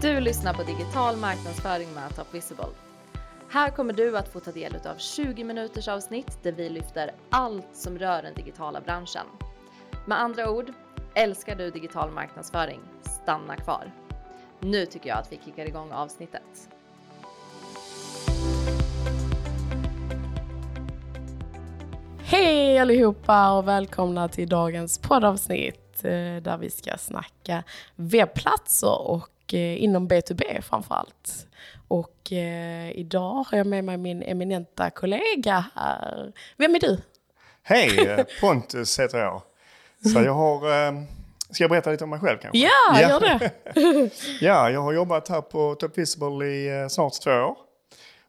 Du lyssnar på digital marknadsföring med Top Visible. Här kommer du att få ta del av 20 minuters avsnitt där vi lyfter allt som rör den digitala branschen. Med andra ord, älskar du digital marknadsföring? Stanna kvar. Nu tycker jag att vi kickar igång avsnittet. Hej allihopa och välkomna till dagens poddavsnitt eh, där vi ska snacka webbplatser och eh, inom B2B framförallt. Och eh, idag har jag med mig min eminenta kollega här. Vem är du? Hej, Pontus heter jag. Så jag har... Ska jag berätta lite om mig själv kanske? Ja, ja. gör det. ja, jag har jobbat här på Top Visible i snart två år.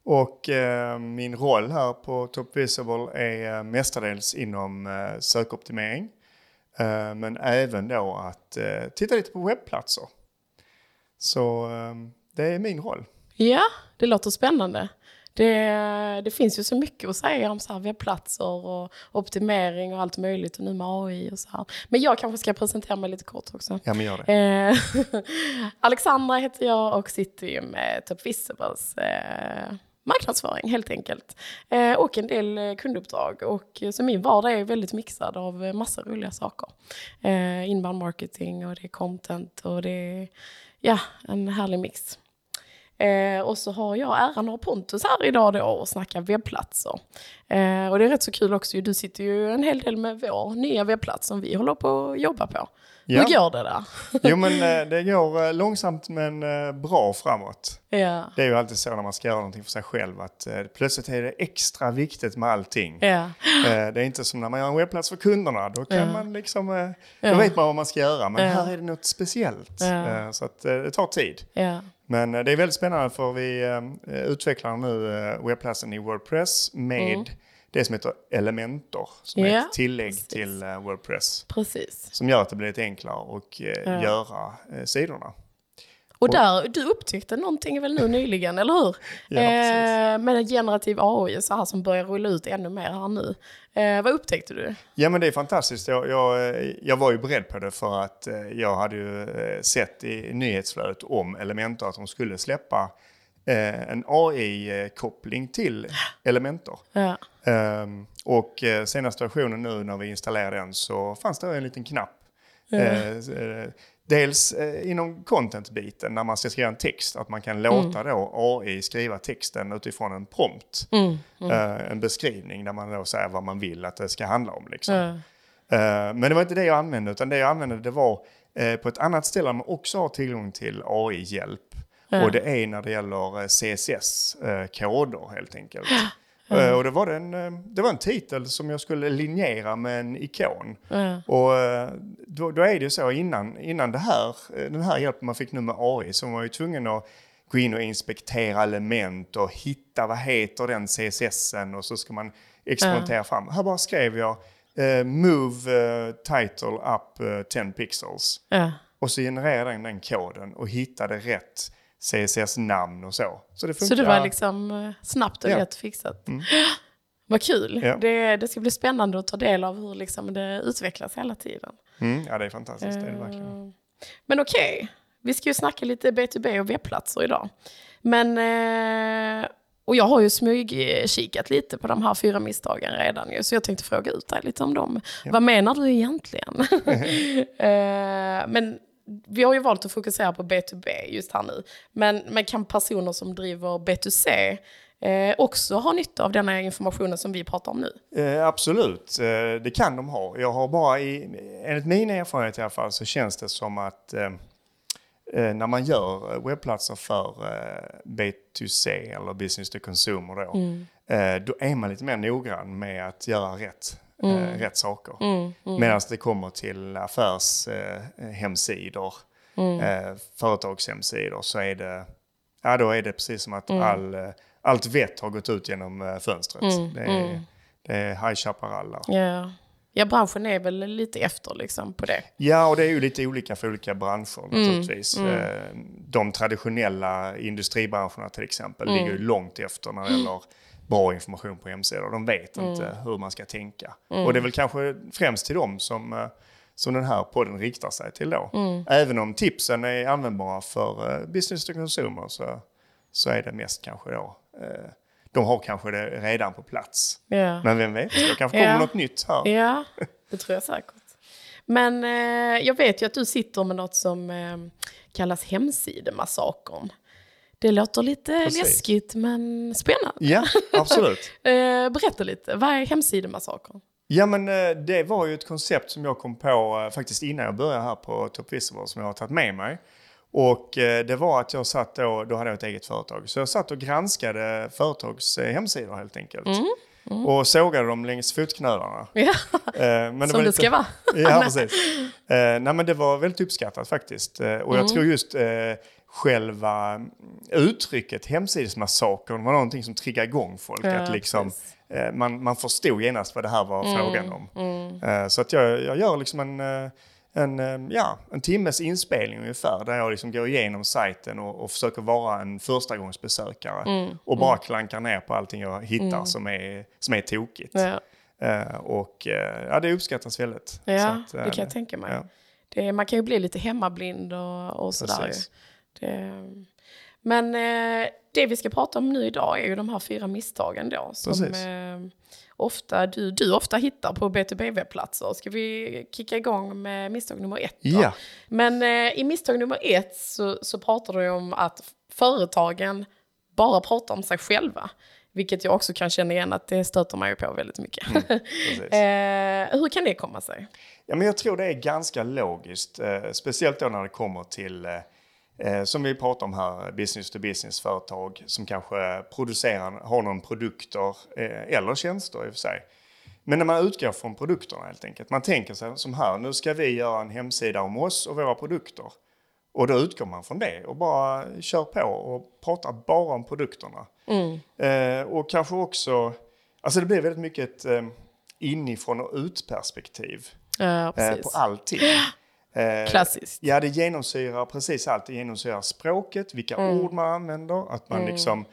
Och eh, min roll här på Top Visible är eh, mestadels inom eh, sökoptimering. Eh, men även då att eh, titta lite på webbplatser. Så eh, det är min roll. Ja, det låter spännande. Det, det, finns ju så mycket att säga om så här webbplatser och optimering och allt möjligt och nu med AI och så här. Men jag kanske ska presentera mig lite kort också. Ja, men gör det. Alexandra heter jag och sitter ju med Top Visibles marknadsföring helt enkelt. Eh, och en del eh, kunduppdrag. Och, eh, så min vardag är väldigt mixad av eh, massa roliga saker. Eh, inbound marketing och det är content och det är ja, en härlig mix. Eh, och så har jag äran och Pontus här idag då och snackar webbplatser. Eh, och det är rätt så kul också, du sitter ju en hel del med vår nya webbplats som vi håller på att jobba på. Ja. Hur går det där? jo men eh, det går eh, långsamt men eh, bra framåt. Ja. Det är ju alltid så när man ska göra någonting för sig själv att plötsligt är det extra viktigt med allting. Ja. Det är inte som när man gör en webbplats för kunderna. Då kan man liksom, då vet man vad man ska göra. Men här är det något speciellt. Så att det tar tid. Men det är väldigt spännande för vi utvecklar nu webbplatsen i Wordpress med mm det som heter Elementor, som ja, är ett tillägg precis. till Wordpress. Precis. Som gör att det blir lite enklare att ja. göra sidorna. Och där, du upptäckte någonting väl nu nyligen, eller hur? ja, eh, med en generativ AI så här som börjar rulla ut ännu mer här nu. Eh, vad upptäckte du? Ja men det är fantastiskt. Jag, jag, jag var ju beredd på det för att jag hade ju sett i nyhetsflödet om Elementor att de skulle släppa eh, en AI-koppling till Elementor. Ja. Och eh, senaste versionen nu när vi installerade den så fanns det en liten knapp. Eh, eh dels eh, inom content-biten när man ska skriva en text, att man kan låta mm. då AI skriva texten utifrån en prompt. Mm. Mm. En beskrivning där man då säger vad man vill att det ska handla om. Liksom. Men det var inte det jag använde, utan det jag använde det var på ett annat ställe där man också har tillgång till AI-hjälp. Och det är när det gäller CSS-koder helt enkelt. Mm. Och det var, en, eh, det var en titel som jag skulle linjera med en ikon. Mm. Och då, då, är det så innan, innan det här, den här hjälpen man fick nu med AI så var man ju tvungen att gå in och inspektera element och hitta vad heter den CSSen och så ska man experimentera fram. Här bara skrev jag uh, move uh, title up uh, 10 pixels. Och så genererade den den koden och hittade rätt CSS-namn och så. Så det, funkar. så det var liksom eh, snabbt och ja. lätt fixat. Mm. Vad kul! Ja. Det, det ska bli spännande att ta del av hur liksom det utvecklas hela tiden. Mm, ja, det är fantastiskt. Uh, det är det verkligen. Eh, men okej, okay. vi ska ju snacka lite B2B och webbplatser idag. Men, uh, och jag har ju smygkikat lite på de här fyra misstagen redan ju, så jag tänkte fråga ut dig lite om dem. Ja. Vad menar du egentligen? uh, men vi har ju valt att fokusera på B2B just här nu. Men, men kan personer som driver B2C eh, också ha nytta av denna informationen som vi pratar om nu? Eh, absolut, eh, det kan de ha. Jag har bara, i, enligt min erfarenhet i alla fall, så känns det som att eh, eh, när man gör webbplatser för eh, B2C eller business to consumer då, mm. då är man lite mer noggrann med att göra rätt mm. eh, rätt saker. Mm. Mm. Medan det kommer till affärshemsidor, eh, mm. eh, företagshemsidor så är det, ja, då är det precis som att mm. all, eh, allt vett har gått ut genom eh, fönstret. Mm. Det är, mm. det är High Chaparral yeah. Ja, branschen är väl lite efter liksom på det. Ja, och det är ju lite olika för olika branscher naturligtvis. Mm, mm. De traditionella industribranscherna till exempel mm. ligger ju långt efter när det gäller bra information på hemsidor. De vet mm. inte hur man ska tänka. Mm. Och det är väl kanske främst till dem som, eh, som den här podden riktar sig till då. Även om tipsen är användbara för eh, business to consumer så, så är det mest kanske då, eh, de har kanske det redan på plats. Ja. Men vem vet, det kanske kommer Ja. något nytt här. Ja, det tror jag säkert. Men eh, jag vet ju att du sitter med något som eh, kallas hemsidemassakern. Det låter lite Precis. läskigt men spännande. Ja, absolut. Eh, berätta lite, vad är hemsidemassakern? Ja men eh, det var ju ett koncept som jag kom på eh, faktiskt innan jag började här på Top Visible som jag har tagit med mig. Och det var att jag satt då, då hade jag ett eget företag. Så jag satt och granskade företags hemsidor helt enkelt. Och sågade dem längs fotknölarna. Ja, men som var det lite- ska vara. Ja, precis. Nej, men det var väldigt uppskattat faktiskt. Och jag tror just själva mm, uttrycket hemsidesmassakern var någonting som triggade igång folk. Ja, att liksom, eh, man, man förstod genast vad det här var frågan om. Eh, så att jag, jag gör liksom en, eh, en, eh, ja, en timmes inspelning ungefär där jag liksom går igenom sajten och, och försöker vara en förstagångsbesökare. Och bara klankar ner på allting jag hittar som, är, som är tokigt. Ja, Eh, och eh, ja, det uppskattas väldigt. ja att, det kan jag tänka mig. ja. Det, man kan ju bli lite hemmablind och, och sådär. Det, men eh, det vi ska prata om nu idag är ju de här fyra misstagen då. Som eh, ofta, du, du ofta hittar på B2B-webbplatser. Ska vi kicka igång med misstag nummer ett? Då? Ja, Men eh, i misstag nummer ett så, så pratar du om att företagen bara pratar om sig själva. Vilket jag också kan känna igen att det stöter mig på väldigt mycket. precis. eh, hur kan det komma sig? Ja, men jag tror det är ganska logiskt, eh, speciellt då när det kommer till, eh, som vi pratar om här, business to business-företag som kanske producerar, har någon produkter eh, eller tjänster i och för sig. Men när man utgår från produkterna helt enkelt, man tänker sig som här, nu ska vi göra en hemsida om oss och våra produkter. Och då utgår man från det och bara kör på och pratar bara om produkterna. Eh, och kanske också, alltså det blir väldigt mycket ett eh, inifrån och ut-perspektiv Ja, eh, på allting. Eh, Klassiskt. Ja, det genomsyrar precis allt. Det genomsyrar språket, vilka Mm. ord man använder, att man liksom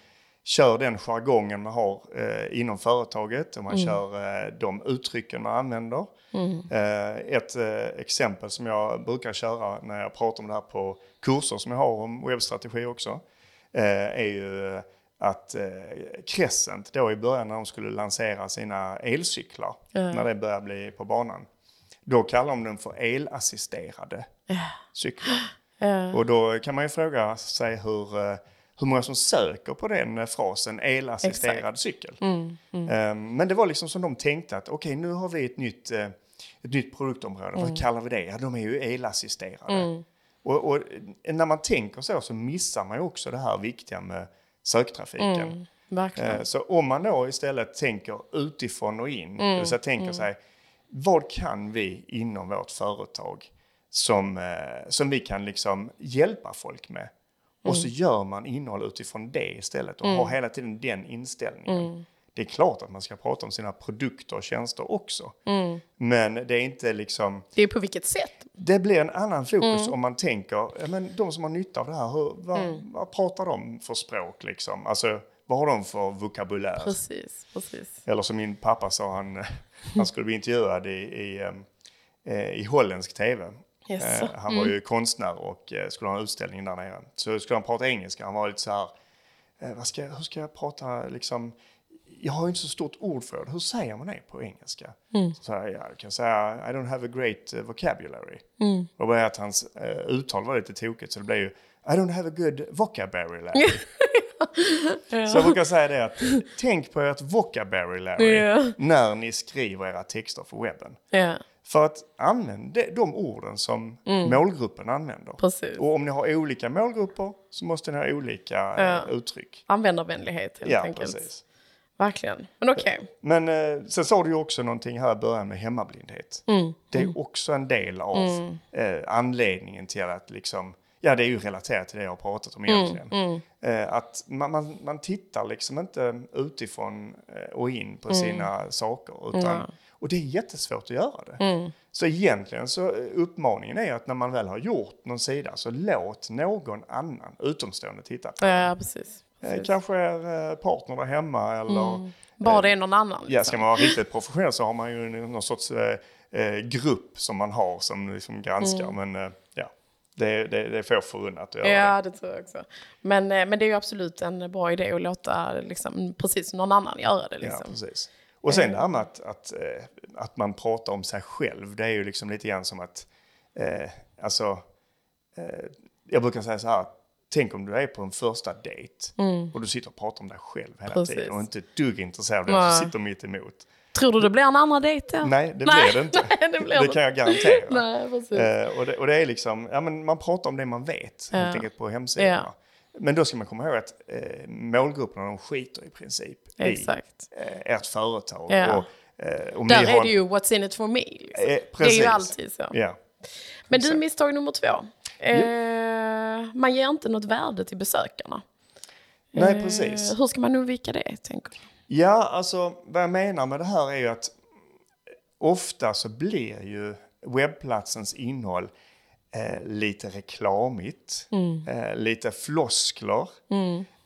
kör den jargongen man har eh, inom företaget och man Mm. kör eh, de uttrycken man använder. Eh, ett eh, exempel som jag brukar köra när jag pratar om det här på kurser som jag har om webbstrategi också, eh, är ju att eh, Crescent då i början när de skulle lansera sina elcyklar, när det började bli på banan, då kallar de dem för elassisterade cyklar. Och då kan man ju fråga sig hur, eh, hur många som söker på den eh, frasen elassisterad Exakt. cykel. Eh, Men det var liksom som de tänkte att okej nu har vi ett nytt, eh, ett nytt produktområde, vad kallar vi det? Ja de är ju elassisterade. Och, och när man tänker så så missar man ju också det här viktiga med söktrafiken. Eh, Så om man då istället tänker utifrån och in, det vill säga tänker sig vad kan vi inom vårt företag som, eh, som vi kan liksom hjälpa folk med? Och så gör man innehåll utifrån det istället och har hela tiden den inställningen. Det är klart att man ska prata om sina produkter och tjänster också. Men det är inte liksom, Det är på vilket sätt? det blir en annan fokus Mm. om man tänker, men de som har nytta av det här, hur, vad, Mm. vad pratar de för språk liksom? Alltså, vad har de för vokabulär? Precis, precis. Eller som min pappa sa, han, han skulle bli intervjuad i, i, em, eh, i holländsk tv. Jaså? Eh, han var ju konstnär och eh, skulle ha en utställning där nere. Så skulle han prata engelska, han var lite så här, ska, jag- hur ska jag prata liksom, jag har ju inte så stort ordförråd, hur säger man det på engelska? Så sa jag, ja, du kan säga I don't have a great vocabulary. Och bara att hans eh, uttal var lite tokigt så det blev ju I don't have a good vocabulary. Så jag brukar säga det att tänk på ert vocabulary Ja. när ni skriver era texter för webben. För att använda de- de orden som målgruppen använder. precis. Och om ni har olika målgrupper så måste ni ha olika eh, uttryck. Användarvänlighet helt Ja, enkelt. precis. Verkligen. Men okej. Men eh, sen sa du ju också någonting här i början med hemmablindhet. Mm. Det är också en del av eh, anledningen till att liksom, ja det är ju relaterat till det jag har pratat Mm, om egentligen. Eh, att man, man, man tittar liksom inte utifrån eh, och in på sina saker. Utan, Och det är jättesvårt att göra det. Så egentligen så eh, uppmaningen är att när man väl har gjort någon sida så låt någon annan utomstående titta på Ja, precis. Precis. kanske är eh, partner där hemma eller Bara det är någon annan. Ja, Liksom. ska man vara riktigt professionell så har man ju någon sorts eh, grupp som man har som liksom granskar. Men ja, det, det, det är få förunnat att göra det. Ja, det tror jag också. Men, eh, men det är ju absolut en bra idé att låta liksom, precis någon annan göra det. Ja, Liksom. precis. Och sen det här med att, att, eh, att man pratar om sig själv, det är ju liksom lite grann som att, eh, alltså, eh, jag brukar säga så här, tänk om du är på en första dejt och du sitter och pratar om dig själv hela Mm. Precis. tiden och inte ett dugg intresserad av den som sitter mitt emot. Tror du det blir en andra dejt? Ja? Nej, det Nej, blir det inte. nej, det blir det kan jag garantera. Nej, precis. Eh, och, det, och det är liksom, ja men man pratar om det man vet Ja. helt enkelt på hemsidorna. Ja. Men då ska man komma ihåg att eh, målgrupperna de skiter i princip Exakt. i eh, ert företag. Ja. Och, eh, om Där är det ju what's in it for me. Liksom. Eh, det är ju alltid så. Ja. Men du, misstag nummer två. Eh, man ger inte något värde till besökarna. Nej, Eh, precis. hur ska man undvika det, tänker du? Ja, alltså vad jag menar med det här är ju att ofta så blir ju webbplatsens innehåll eh, lite reklamigt, eh, lite floskler.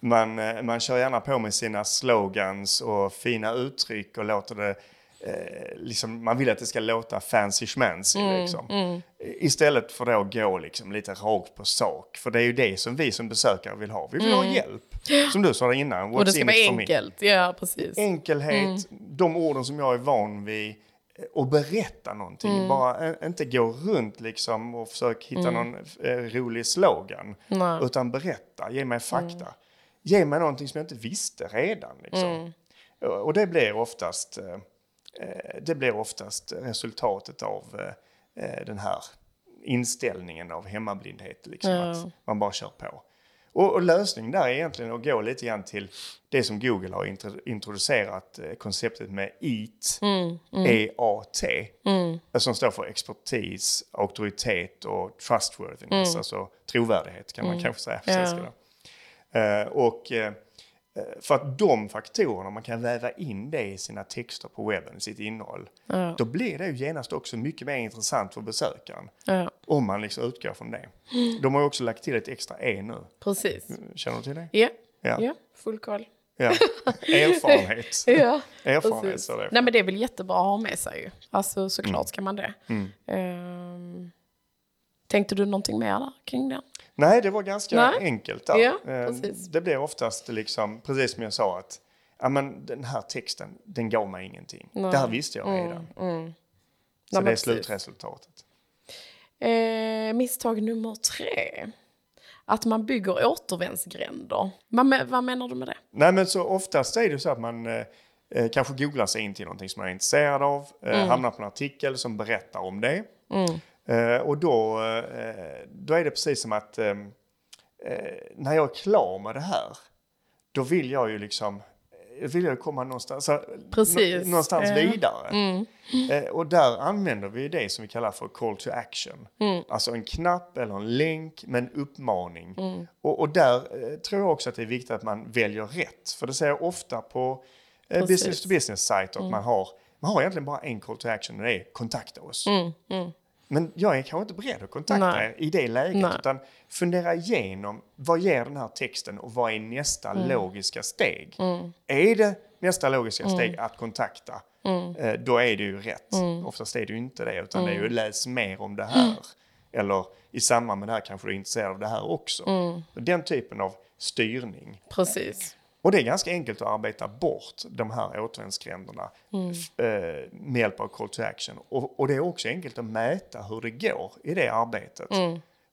Man, eh, man kör gärna på med sina slogans och fina uttryck och låter det Eh, liksom, man vill att det ska låta fancy schmancy liksom. Istället för att gå liksom, lite rakt på sak. För det är ju det som vi som besökare vill ha. Vi vill ha hjälp. Som du sa innan. Och det what's ska in vara enkelt. Ja, precis. enkelhet, de orden som jag är van vid eh, och berätta någonting. Mm. Bara eh, inte gå runt liksom och försöka hitta någon eh, rolig slogan. Nej. Mm. Utan berätta, ge mig fakta. Ge mig någonting som jag inte visste redan. Liksom. Mm. Och- Och det blir oftast eh, eh, det blir oftast resultatet av eh, eh, den här inställningen av hemmablindhet. Liksom, Ja. att man bara kör på. Och, och lösningen där är egentligen att gå lite grann till det som Google har intro- introducerat eh, konceptet med EAT, E-A-T, som står för expertis, auktoritet och trustworthiness, alltså trovärdighet kan man kanske säga Ja. Eh, och eh, eh, för att de faktorerna, man kan väva in det i sina texter på webben, i sitt innehåll, Ja. då blir det ju genast också mycket mer intressant för besökaren. Ja, Om man liksom utgår från det. De har ju också lagt till ett extra E nu. precis. Känner du till det? Ja, Ja. ja full koll. Ja. Erfarenhet. Ja, Erfarenhet det. Nej men det är väl jättebra att ha med sig ju. Alltså såklart Mm. ska man det. Ehm, tänkte du någonting mer där kring det? Nej, det var ganska Nej. enkelt där. Ja, Eh, precis. Det blev oftast liksom, precis som jag sa, att ja, men den här texten, den gav mig ingenting. Det här visste jag redan. Så Nej, det är precis. slutresultatet. Eh, misstag nummer tre. Att man bygger återvändsgränder. Me- vad menar du med det? Nej, men så oftast är det så att man eh, eh, kanske googlar sig in till någonting som man är intresserad av, eh, Mm. hamnar på en artikel som berättar om det. Eh, och då, eh, då är det precis som att eh, eh, när jag är klar med det här, då vill jag ju liksom eh, vill jag komma någonstans, Precis. nå- någonstans Ja. vidare. Eh, och där använder vi det som vi kallar för call to action. Alltså en knapp eller en länk med en uppmaning. Och, och där eh, tror jag också att det är viktigt att man väljer rätt. För det ser jag ofta på eh, business to business-sajter att man har, man har egentligen bara en call to action och det är kontakta oss. Men jag är kanske inte beredd att kontakta Nej. er i det läget. Nej. Utan fundera igenom vad ger den här texten och vad är nästa Mm. logiska steg? Är det nästa logiska steg att kontakta, eh, då är det ju rätt. Oftast är det ju inte det, utan det är ju läs mer om det här. Eller i samband med det här kanske du är intresserad av det här också. Den typen av styrning. Precis. Och det är ganska enkelt att arbeta bort de här återvändsgränderna f- eh, med hjälp av call to action. Och, och det är också enkelt att mäta hur det går i det arbetet.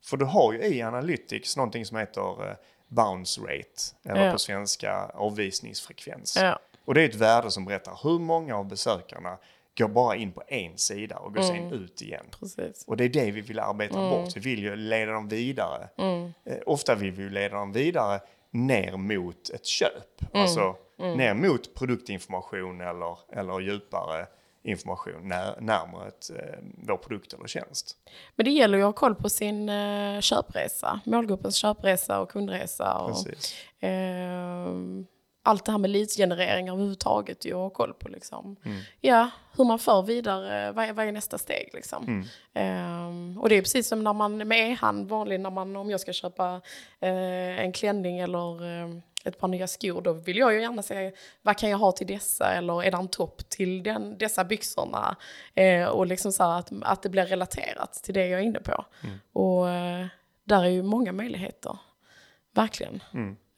För du har ju i Analytics någonting som heter eh, bounce rate, eller Ja. på svenska avvisningsfrekvens. Ja. Och det är ett värde som berättar hur många av besökarna går bara in på en sida och går sen ut igen. Precis. Och det är det vi vill arbeta bort. Vi vill ju leda dem vidare. Eh, ofta vill vi leda dem vidare ner mot ett köp. Alltså ner mot produktinformation eller, eller djupare information när, närmare ett, eh, vår produkt eller tjänst. Men det gäller ju att ha koll på sin eh, köpresa. Målgruppens köpresa och kundresa. Och, Precis. Allt det här med leadsgenerering överhuvudtaget ju ha koll på. Liksom. Mm. Ja, hur man för vidare, vad är, vad är nästa steg liksom. Mm. Ehm, och det är precis som när man med e-hand, vanligt när man, om jag ska köpa eh, en klänning eller eh, ett par nya skor, då vill jag ju gärna se vad kan jag ha till dessa eller är det en topp till den, dessa byxorna? Eh, och liksom så att, att det blir relaterat till det jag är inne på. Mm. Och där är ju många möjligheter, verkligen.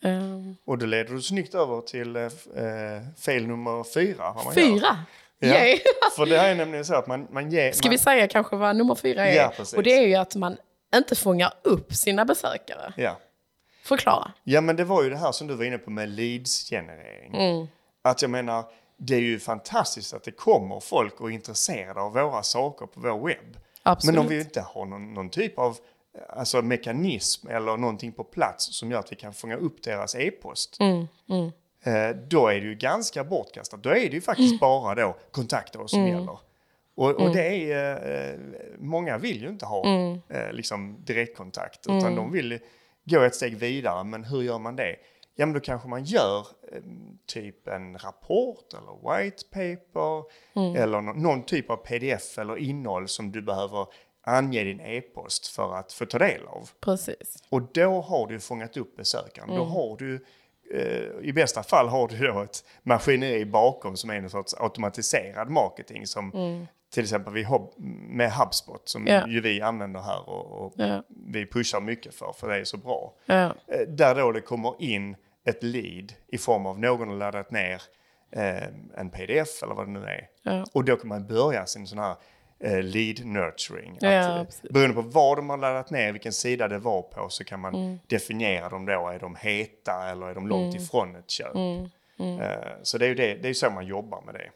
Ehm, Och då leder du snyggt över till eh, eh, fel nummer fyra. Fyra! Ja. För det här är nämligen så att man, man ger... Ska man, vi säga kanske vad nummer fyra är? Ja, och det är ju att man inte fångar upp sina besökare. Ja. Förklara. ja, men det var ju det här som du var inne på med leads-generering. Mm. Att jag menar, det är ju fantastiskt att det kommer folk och är intresserade av våra saker på vår webb. Absolut. Men om vi inte har någon, någon typ av alltså, mekanism eller någonting på plats som gör att vi kan fånga upp deras e-post. Mm, mm, eh, då är det ju ganska bortkastat. Då är det ju faktiskt bara då kontakta oss som Mm. gäller. Och, och det är, eh, många vill ju inte ha Mm. eh, liksom direktkontakt utan de vill gå ett steg vidare. Men hur gör man det? Ja men då kanske man gör typ en rapport eller white paper Mm. eller nå- någon typ av pdf eller innehåll som du behöver ange din e-post för att få ta del av. precis. Och då har du fångat upp besökaren. Då har du, eh, i bästa fall har du då ett maskineri bakom som är en sorts automatiserad marketing som till exempel vi har med HubSpot som Ja. ju vi använder här och, och Ja. vi pushar mycket för, för det är så bra. Eh, Där då det kommer in ett lead i form av någon har laddat ner eh, en pdf eller vad det nu är. Och då kan man börja sin sån här eh, lead nurturing. Att, Ja, eh, precis. beroende på vad de har laddat ner, vilken sida det var på, så kan man Mm. definiera dem då. Är de heta eller är de långt ifrån ett köp? Mm. Eh, så det är ju det, det är så man jobbar med det.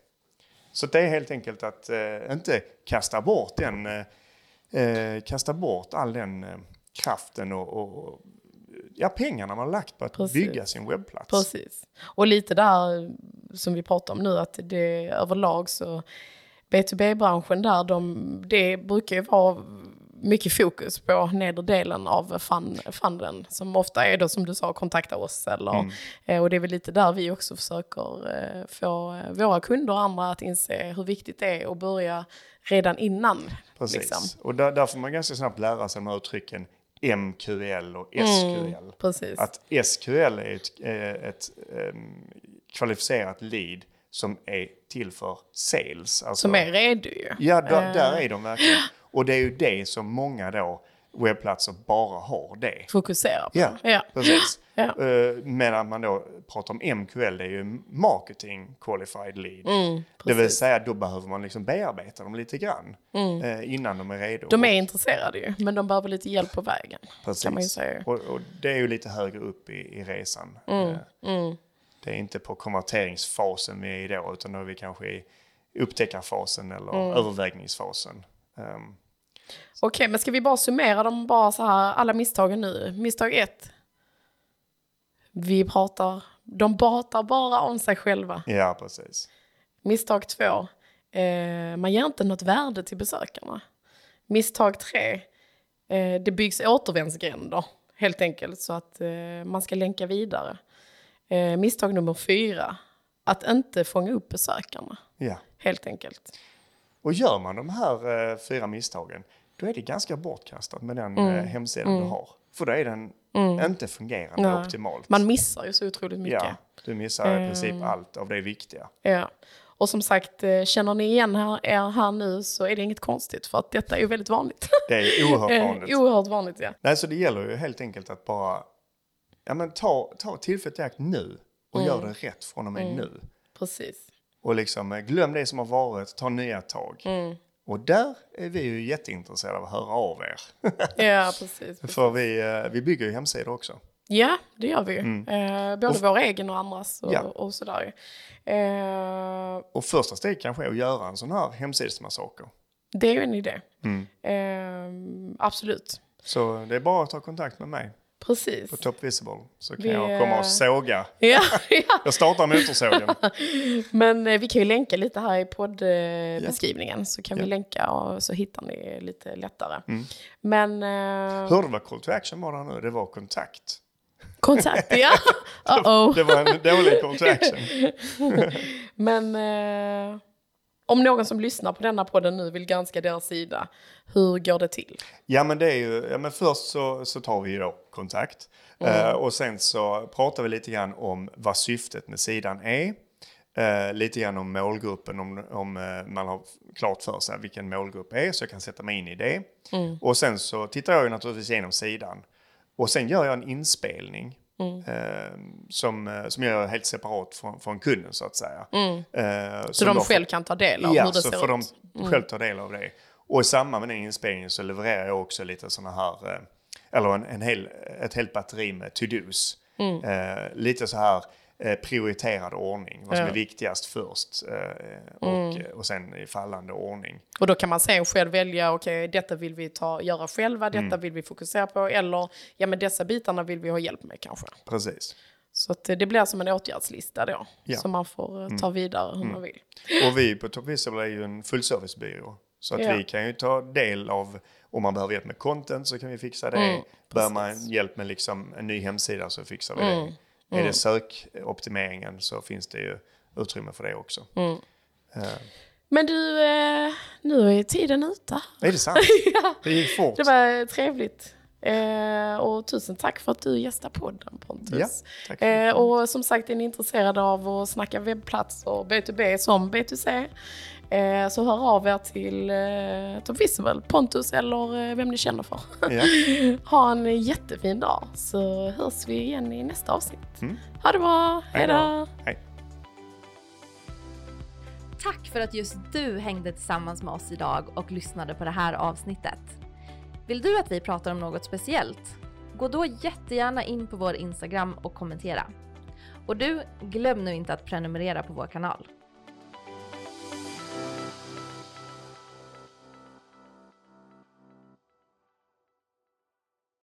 Så det är helt enkelt att eh, inte kasta bort den, eh, eh, kasta bort all den eh, kraften och, och ja, pengarna man har lagt på att Precis. bygga sin webbplats. Precis. Och lite där som vi pratar om nu, att det överlag så B2B-branschen där, de, det brukar ju vara mycket fokus på nedre delen av fun, funden som ofta är då som du sa, kontakta oss eller, eh, och det är väl lite där vi också försöker eh, få våra kunder och andra att inse hur viktigt det är att börja redan innan. Precis. liksom. Och där, där får man ganska snabbt lära sig de här uttrycken MQL och SQL. Precis. Att SQL är ett, eh, ett em, kvalificerat lead som är till för sales. Alltså, som är redo ju. Ja, där, Eh, där är de verkligen. Och det är ju det som många då webbplatser bara har det. Fokusera på. Ja, ja. precis. Ja. Eh, Medan man då pratar om MQL, det är ju marketing qualified lead. Mm, det vill säga då behöver man liksom bearbeta dem lite grann eh, innan de är redo. Mm. De är intresserade ju, men de behöver lite hjälp på vägen. Precis. Och, och det är ju lite högre upp i, i resan. Mm, Eh, Det är inte på konverteringsfasen vi är i då, utan då är vi kanske i upptäckarfasen eller Mm. övervägningsfasen. Ehm, Okej, men ska vi bara summera dem bara så här, alla misstagen nu? Misstag ett. Vi pratar, de pratar bara om sig själva. ja, precis. Misstag två. Eh, man ger inte något värde till besökarna. Misstag tre. Eh, det byggs återvändsgränder helt enkelt så att eh, man ska länka vidare. Eh, misstag nummer fyra. Att inte fånga upp besökarna Ja. helt enkelt. Och gör man de här eh, fyra misstagen, då är det ganska bortkastat med den Mm. eh, hemsidan du har. För då är den inte fungerande Nej. optimalt. Man missar ju så otroligt mycket. ja, du missar i princip Ehm. allt av det viktiga. Ja. Och som sagt, eh, känner ni igen här, er här nu så är det inget konstigt för att detta är ju väldigt vanligt. Det är oerhört Eh, vanligt. Oerhört vanligt, ja. Nej, så det gäller ju helt enkelt att bara ja, men ta, ta tillfället i akt nu och Mm. gör det rätt från och med nu. Precis. Och liksom eh, glöm det som har varit, ta nya tag. Mm. Och där är vi ju jätteintresserade av att höra av er. Ja, precis. För vi, eh, vi bygger ju hemsidor också. Ja, det gör vi ju. Eh, både vår egen och andras och, Ja. och sådär. Eh, Och första steg kanske är att göra en sån här hemsidesmassaker. det är ju en idé. Mm. Eh, absolut. Så det är bara att ta kontakt med mig Precis. på Top Visible. Så kan Vi, jag komma och såga. Ja, ja. Jag startar motorsågen. Men eh, vi kan ju länka lite här i poddbeskrivningen så kan vi Ja. länka och så hittar ni lite lättare. Mm. Men eh, Hörde du vad call to action var där nu? Det var kontakt. Kontakt, ja. Uh-oh. Det var en dålig call to action. Men eh, om någon som lyssnar på denna podden nu vill granska deras sida, hur går det till? Ja men det är ju, ja, men först så, så tar vi ju då kontakt. Eh, och sen så pratar vi lite grann om vad syftet med sidan är. Eh, lite grann om målgruppen, om, om eh, man har klart för sig vilken målgrupp är, så jag kan sätta mig in i det. Och sen så tittar jag ju naturligtvis igenom sidan. Och sen gör jag en inspelning. Eh, som, eh, som jag gör helt separat från, från kunden så att säga. Eh, Så som de får- själv kan ta del av Ja, hur det så ser får de ut. Mm. själv ta del av det. Och i samband med den inspelningen så levererar jag också lite sådana här, eh, eller en, en hel, ett helt batteri med to-dos. Mm. Eh, lite så här prioriterad ordning, vad som Ja. Mm. är viktigast först eh, och, och sen i fallande ordning. Och då kan man sen själv välja, okej detta vill vi ta, göra själva, detta Mm. vill vi fokusera på, eller ja men dessa bitarna vill vi ha hjälp med kanske. Precis. Så eh, det blir som en åtgärdslista då, Ja. Mm. som man får eh, ta vidare hur man vill. Och vi på Top Visible är ju en fullservicebyrå. Så att Ja. vi kan ju ta del av, om man behöver hjälp med content så kan vi fixa det. Mm, behöver man hjälp med liksom en ny hemsida så fixar vi Mm, det. Är det sökoptimeringen så finns det ju utrymme för det också. Mm. Eh, Men du, eh, nu är tiden ute. är det sant? ja, Det gick fort. det var trevligt. Eh, och tusen tack för att du gästade podden Pontus. Ja. Eh, och som sagt, är ni intresserade av att snacka webbplats och B2B som B2C eh, så hör av er till eh, Top Visible, Pontus eller eh, vem ni känner för. Ja. ha en jättefin dag så hörs vi igen i nästa avsnitt. Mm. Ha det bra, Hej hej då. då! Hej. Tack för att just du hängde tillsammans med oss idag och lyssnade på det här avsnittet. Vill du att vi pratar om något speciellt? Gå då jättegärna in på vår Instagram och kommentera. Och du, glöm nu inte att prenumerera på vår kanal.